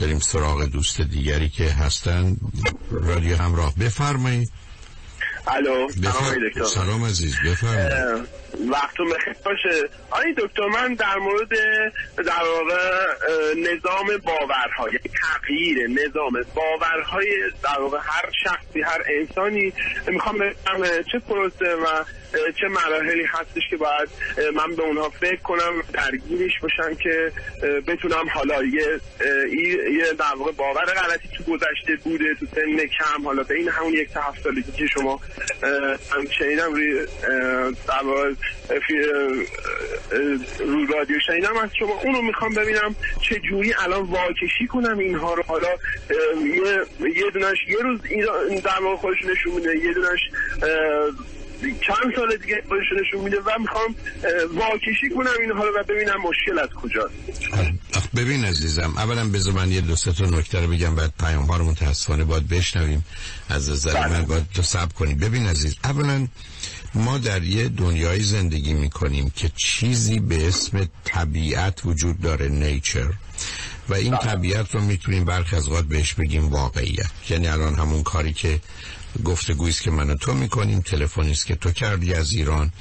بریم سراغ دوست دیگری که هستن. رادیو همراه. بفرمایید. الو بفرمایید سلام عزیز بفرمایید. وقتون بخیر باشه. آی دکتر من در مورد در واقع نظام باورهای تغییر نظام باورهای در واقع هر شخصی هر انسانی می‌خوام بگم چه پروسه و چه مراحلی هستش که باید من به اونها فکر کنم درگیرش باشم که بتونم حالا یه یه در واقع باور غلطی تو گذشته بوده تو سن کم حالا به این همون یک تا هفت سالگی که شما هم روی در واقع رو رادیو شنیدم از شما اونو می‌خوام ببینم چه جوری الان واکشی کنم اینها رو. حالا یه یه دونش یه روز در واقع خودش نشون میده یه دونش چند سال دیگه خودش نشون میده و می‌خوام واکشی کنم اینها رو و ببینم مشکل از کجاست. ببین عزیزم اولا بذار من یه دو سه تا نکته رو بگم بعد پیام ها رو متاسفانه باید بشنویم. از نظر من باید تو سب کنیم. ببین عزیز اولا ما در یه دنیای زندگی می‌کنیم که چیزی به اسم طبیعت وجود داره نیچر و این طبیعت رو می‌تونیم برخی از اوقات بهش بگیم واقعیت. یعنی الان همون کاری که گفتگویی است که من و تو می‌کنیم تلفنی است که تو کردی از ایران.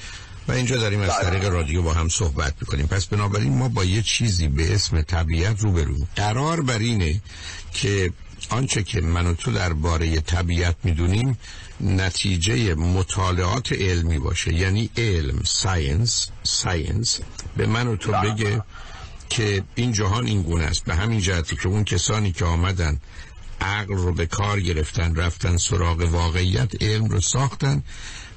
و اینجا داریم از طریق رادیو با هم صحبت می‌کنیم. پس بنابراین ما با یه چیزی به اسم طبیعت روبرو. قرار بر اینه که آنچه که من و تو درباره طبیعت می‌دونیم نتیجه مطالعات علمی باشه. یعنی علم science science به من و تو بگه که این جهان این گونه است. به همین جهتی که اون کسانی که آمدن عقل رو به کار گرفتن رفتن سراغ واقعیت علم رو ساختن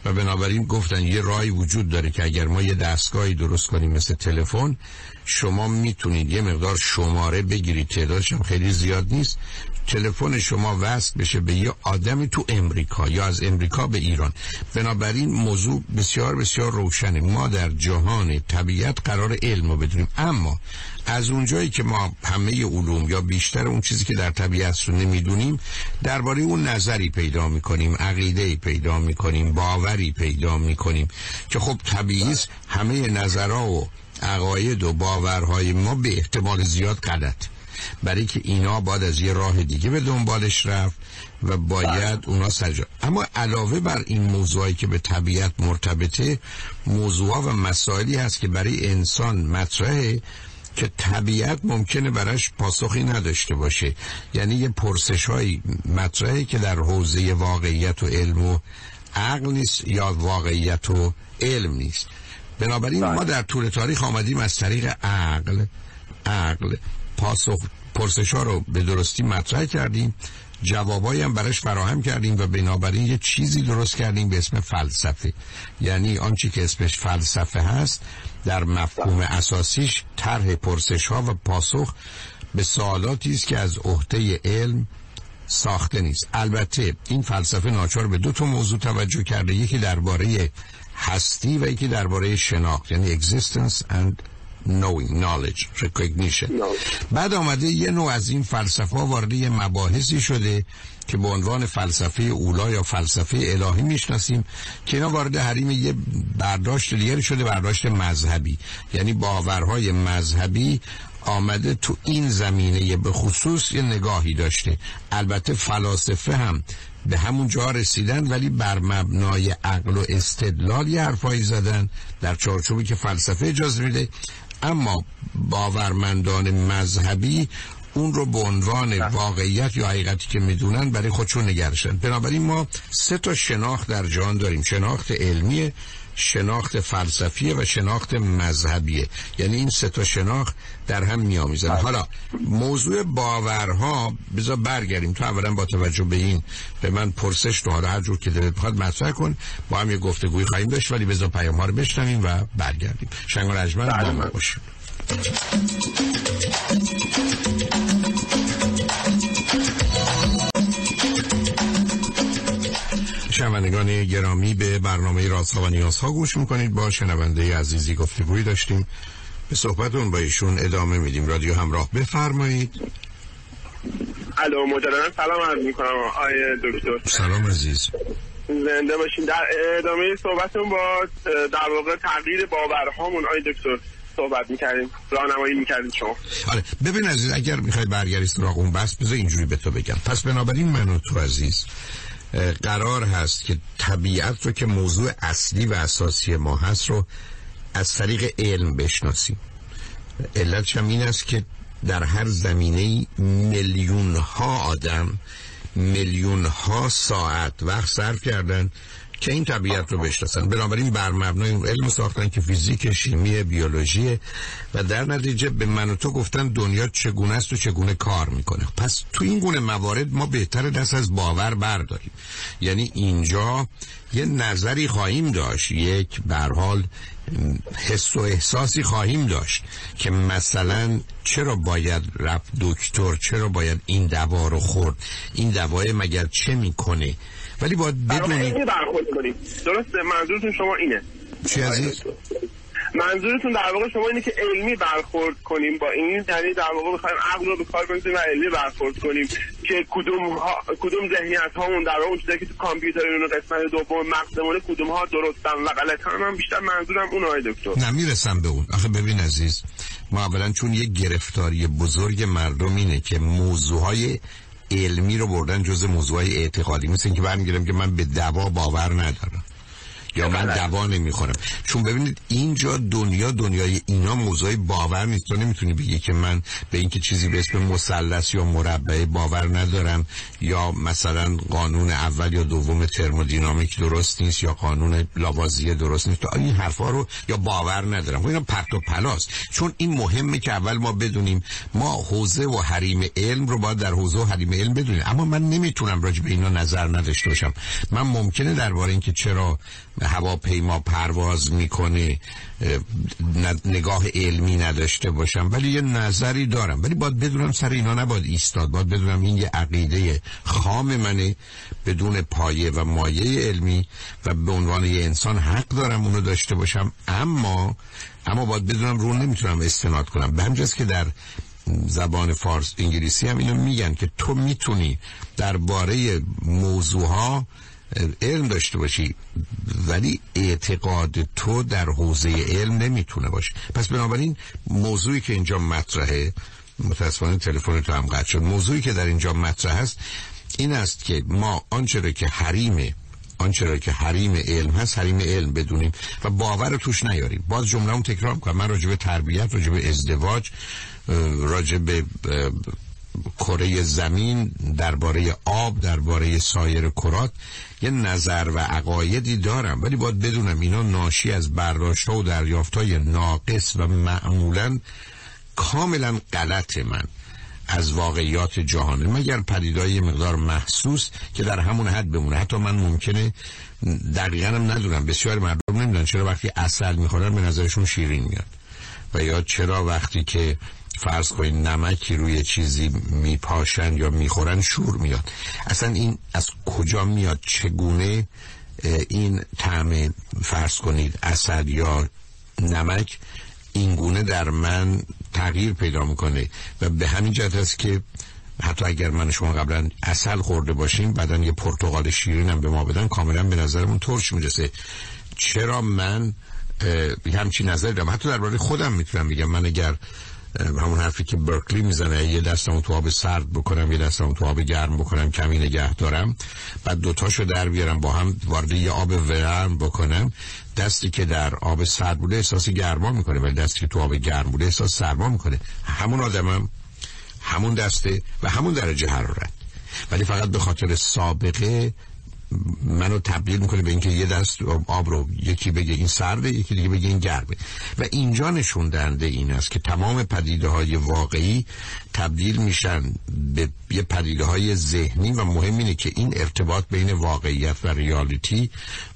و بنابراین گفتن یه رای وجود داره که اگر ما یه دستگاهی درست کنیم مثل تلفن شما می‌تونید یه مقدار شماره بگیرید تعدادش هم خیلی زیاد نیست. تلفن شما وصل بشه به یه آدم تو امریکا یا از امریکا به ایران. بنابراین موضوع بسیار بسیار روشنه. ما در جهان طبیعت قرار علم رو بدونیم. اما از اونجایی که ما همه علوم یا بیشتر اون چیزی که در طبیعت رو نمی‌دونیم درباره اون نظری پیدا می‌کنیم عقیده پیدا می‌کنیم باوری پیدا می‌کنیم که خب طبیعی همه نظرها و عقاید و باورهای ما به احتمال زیاد غلط. برای که اینا باید از یه راه دیگه به دنبالش رفت و باید اونا سجا اما علاوه بر این موضوعی که به طبیعت مرتبطه موضوع و مسائلی هست که برای انسان مطرحه که طبیعت ممکنه براش پاسخی نداشته باشه. یعنی یه پرسش های مطرحه که در حوزه واقعیت و علم و عقل نیست یا واقعیت و علم نیست. بنابراین ما در طول تاریخ آمدیم از طریق عقل عقل. پاسخ پرسش ها رو به درستی مطرح کردیم. جوابایی هم براش فراهم کردیم و بنابراین یه چیزی درست کردیم به اسم فلسفه. یعنی آنچه که اسمش فلسفه هست در مفهوم اساسیش طرح پرسش ها و پاسخ به سوالاتی است که از عهده علم ساخته نیست. البته این فلسفه ناچار به دو تا موضوع توجه کرده یکی درباره هستی و یکی درباره شناخت یعنی existence and knowing knowledge recognition. بعد آمده یه نوع از این فلسفه وارد یه مباحثی شده که به عنوان فلسفه اولا یا فلسفه الهی می‌شناسیم که اینا وارد حریم یه برداشت دیگری شده برداشت مذهبی. یعنی باورهای مذهبی آمده تو این زمینه به خصوص یه نگاهی داشته. البته فلاسفه هم به همون جا رسیدن ولی بر مبنای عقل و استدلال یه حرفایی زدن در چارچوبی که فلسفه اجازه میده. اما باورمندان مذهبی اون رو به عنوان واقعیت یا حقیقتی که می‌دونن برای خودشون نگرشن. بنابراین ما سه تا شناخت در جهان داریم. شناخت علمی شناخت فلسفیه و شناخت مذهبیه. یعنی این سه تا شناخت در هم میآمیزن. حالا موضوع باورها بذار برگردیم. تو اولا با توجه به این به من پرسش تو هر جور که دلت بخواد مطرح کن. با هم یه گفتگوی خواهیم داشت ولی بذار پیام ها رو بشنویم و برگردیم. شنگ و رجمن با ما شنوندگان گرامی به برنامه رازها و نیازها گوش می‌کنید. با شنونده عزیزی گفتگوی داشتیم. به صحبتون با ایشون ادامه میدیم. رادیو همراه بفرمایید. الو مجددا سلام عرض می‌کنم آیه دکتر. سلام عزیز. زنده باشین. در ادامه صحبتون با در واقع تغییر باورهامون آی دکتر صحبت می‌کردیم. راهنمایی می‌کردیم شما. آره ببین عزیز اگر می‌خوای برگردی سراغ اون بس بذار اینجوری به تو بگم. پس بنابراین من و تو عزیز قرار هست که طبیعت رو که موضوع اصلی و اساسی ما هست رو از طریق علم بشناسیم. علت هم این است که در هر زمینه میلیون ها آدم میلیون ها ساعت وقت صرف کردن که این طبیعت رو بشناسن. بنابراین بر مبنای اون علم ساختن که فیزیک شیمی بیولوژی و در نتیجه به من و تو گفتن دنیا چگونه است و چگونه کار می‌کنه. پس تو این گونه موارد ما بهتر دست از باور برداریم. یعنی اینجا یه نظری خواهیم داشت. یک برحال حس و احساسی خواهیم داشت که مثلا چرا باید رفت دکتر؟ چرا باید این دوا رو خورد؟ این دوای مگر چه می‌کنه؟ ولی باید بدونی برخورد کنیم درسته؟ منظورتون شما اینه. چی عزیز؟ منظورتون در واقع شما اینه که علمی برخورد کنیم با این یعنی در واقع بخوایم عقل رو به کار و علمی برخورد کنیم که کدوم ها... کدوم ذهنیت هامون در واقع که تو کامپیوتر اون قسمت دوم مغزمون کدوم ها درستن و غلط هم, من بیشتر منظورم اون های دکتر. نمی‌رسم به اون. آخه ببین عزیز ما اولا چون یه گرفتاری بزرگ مردم اینه که موضوع های علمی رو بردن جز موضوع اعتقادی. مثل اینکه برمیگردم که من به دوا باور ندارم. یا من. دوا نمی‌خورم. چون ببینید اینجا دنیا دنیای اینا موضوع باور نیست. تو نمی‌تونی بگی که من به اینکه چیزی به اسم مثلث یا مربع باور ندارم یا مثلا قانون اول یا دوم ترمودینامیک درست نیست یا قانون لاوازیه درست نیست. تو این حرفا رو یا باور ندارم. اینا پرت و پلاست. چون این مهمه که اول ما بدونیم ما حوزه و حریم علم رو باید در حوزه و حریم علم بدونیم. اما من نمی‌تونم راجع به اینا نظر نداشته باشم. من ممکنه درباره اینکه چرا هواپیما پرواز می‌کنه نگاه علمی نداشته باشم ولی یه نظری دارم. ولی باید بدونم سر اینا نباید ایستاد باید بدونم این یه عقیده خام منه بدون پایه و مایه علمی و به عنوان یه انسان حق دارم اونو داشته باشم. اما اما باید بدونم رو نمی‌تونم استناد کنم. به همجاست که در زبان فارس انگلیسی هم اینو میگن که تو می‌تونی درباره موضوع ها علم داشته باشی ولی اعتقاد تو در حوزه علم نمی‌تونه باشه. پس بنابراین موضوعی که اینجا مطرحه متاسفانه تلفن تو هم قطع شد. موضوعی که در اینجا مطرح است این است که ما آنچه را که حریم آنچه را که حریم علم هست حریم علم بدونیم و باور توش نیاریم. باز جمله اون تکرار کنم من راجع به تربیت راجع به ازدواج راجع به کره زمین درباره آب درباره سایر کرات یه نظر و عقایدی دارم. ولی باید بدونم اینا ناشی از برداشت و دریافت های ناقص و معمولا کاملا غلط من از واقعیات جهانه مگر پدیدای مقدار محسوس که در همون حد بمونه. حتی من ممکنه دقیقا ندونم. بسیار مردم نمی‌دونن چرا وقتی اصل می‌خورن به نظرشون شیرین میاد. و یا چرا وقتی که فرض کنید نمکی روی چیزی میپاشن یا می‌خورن شور میاد. اصلا این از کجا میاد؟ چگونه این طعم فرض کنید اصل یا نمک اینگونه در من تغییر پیدا می‌کنه و به همین جهت است که حتی اگر من شما قبلا اصل خورده باشیم بعدا یه پرتغال شیرین هم به ما بدن کاملا به نظرمون ترش می‌رسه. چرا من همچین نظری دارم؟ حتی درباره خودم می‌تونم بگم. من اگر همون حرفی که برکلی می‌زنه یه دستمو تو آب سرد بکنم یه دستمو تو آب گرم بکنم کمی نگه دارم. بعد دوتاشو در بیارم با هم وارد یه آب ورم بکنم. دستی که در آب سرد بوده احساس گرما می‌کنه ولی دستی که تو آب گرم بوده احساس سرما می‌کنه. همون آدمم همون دسته و همون درجه حرارت. ولی فقط به خاطر سابقه منو تبدیل می‌کنه به اینکه یه دست آب رو یکی بگه این سرده یکی دیگه بگه این گرمه. و اینجا نشون دهنده این است که تمام پدیده های واقعی تبدیل میشن به یه پدیده های ذهنی و مهم اینه که این ارتباط بین واقعیت و ریالیتی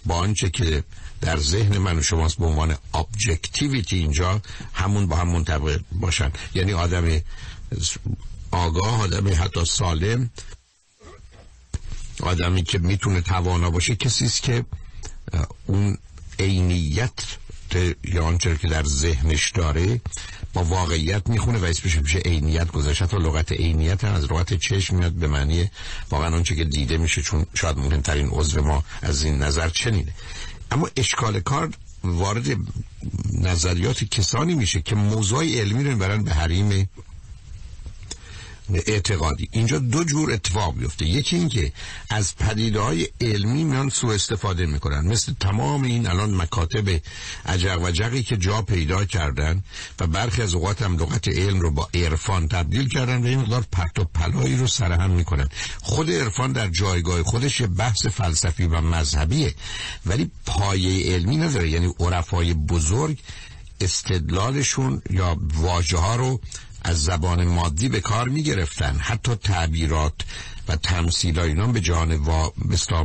با آنچه که در ذهن من و شماست به عنوان ابجکتیویتی اینجا همون با هم منطبق باشن. یعنی آدم آگاه آدم حتی سالم آدمی که می‌تونه توانا باشه کسی است که اون عینیت یا آنچه که در ذهنش داره با واقعیت می‌خونه و اسمش میشه عینیت گذاشت. تا لغت عینیت از لغت چشم میاد به معنی واقعا آنچه که دیده میشه چون شاید مهمترین عضو ما از این نظر چنینه. اما اشکال کار وارد نظریات کسانی میشه که موضوع علمی رو برن به حریم اعتقادی. اینجا دو جور اتفاق بیفته. یکی اینکه از پدیده های علمی میان سوء استفاده می‌کنن. مثل تمام این الان مکاتب عجق و جقی که جا پیدا کردن و برخی از اوقات هم لغت علم رو با عرفان تبدیل کردن و این مقدار پرت و پلایی رو سرهم می‌کنن. خود عرفان در جایگاه خودش یه بحث فلسفی و مذهبیه ولی پایه علمی نداره. یعنی عرفای بزرگ استدلالشون یا واژه ها رو از زبان مادی به کار می گرفتن حتی تعبیرات و تمثیل اینا به جان و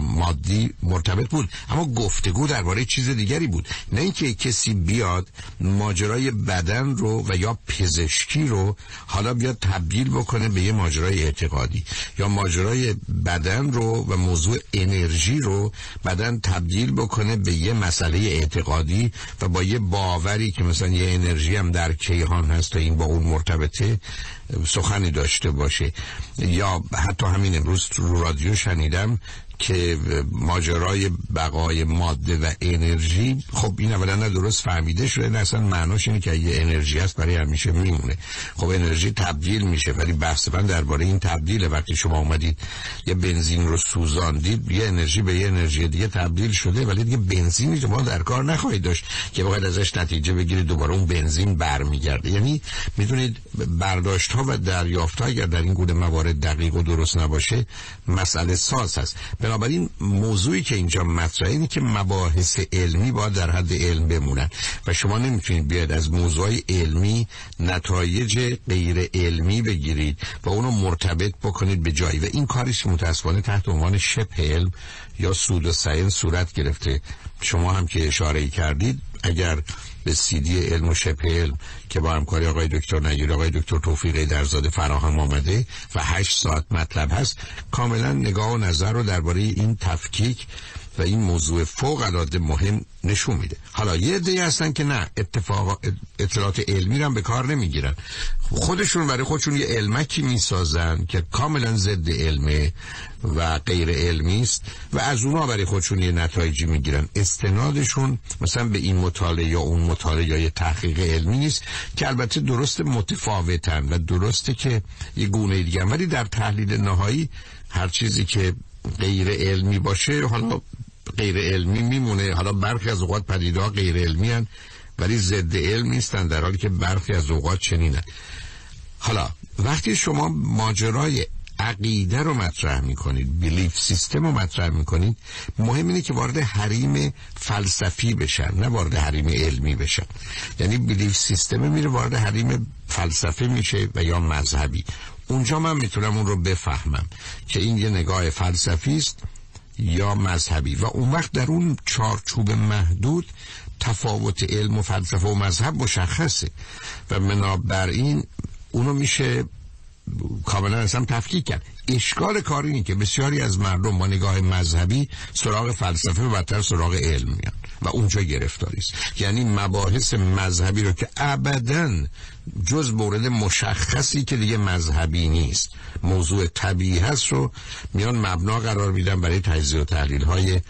مادی مرتبط بود. اما گفتگو درباره چیز دیگری بود. نه اینکه کسی بیاد ماجرای بدن رو و یا پزشکی رو حالا بیاد تبدیل بکنه به یه ماجرای اعتقادی یا ماجرای بدن رو و موضوع انرژی رو بدن تبدیل بکنه به یه مسئله اعتقادی و با یه باوری که مثلا یه انرژی هم در کیهان هست و این با اون مرتبطه سخنی داشته باشه. یا حتی همین امروز رو رادیو شنیدم که ماجرای بقای ماده و انرژی خب این اولا نه درست فهمیده شده نه اصلا معناش اینه که یه انرژی هست برای همیشه میمونه. خب انرژی تبدیل میشه ولی بحث من درباره این تبدیله. وقتی شما اومدید یه بنزین رو سوزاندید یه انرژی به یه انرژی دیگه تبدیل شده ولی دیگه بنزینی شما در کار نخواهید داشت که بخواید ازش نتیجه بگیرید دوباره اون بنزین برمیگرده. یعنی می‌دونید برداشت ها و دریافت ها اگر در این گونه موارد دقیق و درست نباشه مسئله ساز هست. بنابراین موضوعی که اینجا مطرحه اینه که مباحث علمی باید در حد علم بمونن و شما نمی‌تونید بیاد از موضوع علمی نتایج غیر علمی بگیرید و اونو مرتبط بکنید به جایی. و این کارش متاسفانه تحت عنوان شبه علم یا سود و صورت گرفته. شما هم که اشاره کردید اگر به سیدی علم و شبه علم که با همکاری آقای دکتر نگیر آقای دکتر توفیق درزاده فراهم آمده و هشت ساعت مطلب هست کاملا نگاه و نظر رو درباره این تفکیک و این موضوع فوق العاده مهم نشون میده. حالا یه عده هستن که نه اتفاق اطلاعات علمی رو به کار نمی‌گیرن. خودشون برای خودشون یه علمکی می‌سازن که کاملا ضد علمه و غیر علمی است و از اونها برای خودشون یه نتایجی می‌گیرن. استنادشون مثلا به این مطالعه یا اون مطالعه یا یه تحقیق علمی نیست که البته درست متفاوتن و درسته که یه گونه دیگه ولی در تحلیل نهایی هر چیزی که غیر علمی باشه حالا غیر علمی میمونه. حالا برخی از اوقات پدیده غیر علمی هن ولی ضد علم نیستن در حالی که برخی از اوقات چنینن. حالا وقتی شما ماجرای عقیده رو مطرح می‌کنید بیلیف سیستم رو مطرح می‌کنید مهم اینه که وارد حریم فلسفی بشن نه وارد حریم علمی بشن. یعنی بیلیف سیستم میره وارد حریم فلسفه میشه و یا مذهبی. اونجا من می‌تونم اون رو بفهمم که این یه نگاه فلسفی است یا مذهبی. و اون وقت در اون چارچوب محدود تفاوت علم و فلسفه و مذهب مشخصه. و بنابراین اونو میشه کاملا اصلا تفکیک کرد. اشکال کار اینه که بسیاری از مردم با نگاه مذهبی سراغ فلسفه و بدتر سراغ علم میان. و اونجا گرفتاری است یعنی مباحث مذهبی رو که ابدا جز مورد مشخصی که دیگه مذهبی نیست. موضوع طبیعی هست رو میان مبنا قرار میدن برای تجزیه و تحلیل های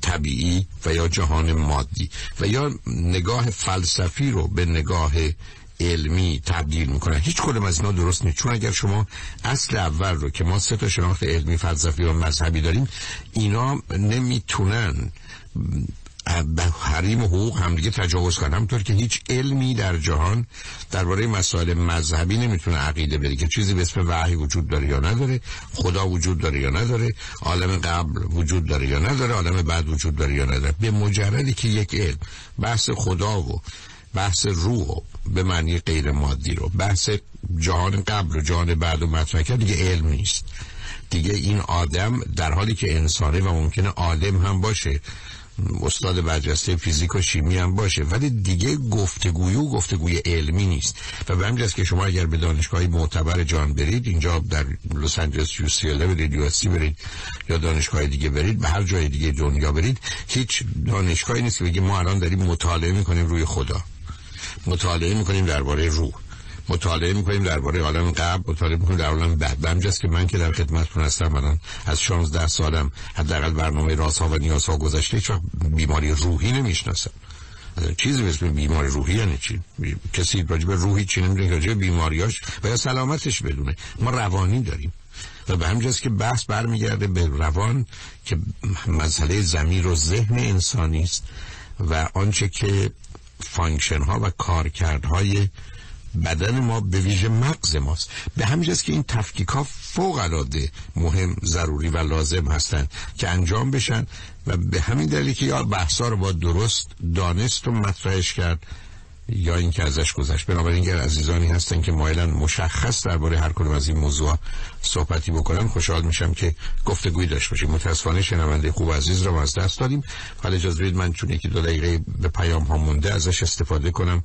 طبیعی و یا جهان مادی. و یا نگاه فلسفی رو به نگاه علمی تبدیل می‌کنن. هیچ کدوم از اینا درست نیست. چون اگر شما اصل اول رو که ما سه تا شناخت علمی فلسفی و مذهبی داریم اینا نمی‌تونن حریم و حقوق همدیگه تجاوز کنن همطور که هیچ علمی در جهان درباره مسائل مذهبی نمی‌تونه عقیده بده که چیزی به اسم وحی وجود داره یا نداره خدا وجود داره یا نداره عالم قبل وجود داره یا نداره عالم بعد وجود داره یا نداره. به مجردی که یک علم بحث خدا و بحث روح به معنی غیر مادی رو بحث جهان قبل و جهان بعد و مطرح کرد دیگه علم نیست. دیگه این آدم در حالی که انسانه و ممکنه آدم هم باشه استاد برجسته فیزیک و شیمی هم باشه ولی دیگه گفتگوی و گفتگوی علمی نیست. و به همجاست که شما اگر به دانشگاهی معتبر جان برید اینجا در لس آنجلس یو سی برید یو برید یا دانشگاه دیگه برید به هر جای دیگه دنیا برید هیچ دانشگاهی نیست که بگه ما الان داریم مطالعه می‌کنیم روی خدا. مطالعه می‌کنیم درباره روح. مطالعه می‌کنیم درباره عالم قبل مطالعه می‌کنیم در عالم بعد. به که من که در خدمتتون هستم الان از 16 سالم حداقل برنامه راست ها و نیاز ها گذشته هیچ بیماری روحی نمی‌شناسم. چیزی مثل بیماری روحی یعنی چی؟ کسی راجب روحی چی نمی‌دونه راجب بیماریاش و یا سلامتش بدونه. ما روانی داریم. و به همجاست که بحث برمیگرده به روان که مسئله زمیر و ذهن انسانی است و آنچه که function ها و کارکردهای بدن ما به ویژه مغز ماست. به همین که این تفکیک ها فوق العاده مهم ضروری و لازم هستند که انجام بشن و به همین دلیل که یا بحثا رو با درست دانست و مطرحش کرد یا اینکه ازش گذشت. بنابراین اگر عزیزانی هستن که مایلن مشخص درباره هر کدوم از این موضوع صحبتی بکنن. خوشحال میشم که گفتگوی داشت باشیم. متاسفانه شنونده خوب عزیز رو از دست دادیم. حالا اجازه بدید من چون یکی دو دقیقه به پیام ها مونده ازش استفاده کنم.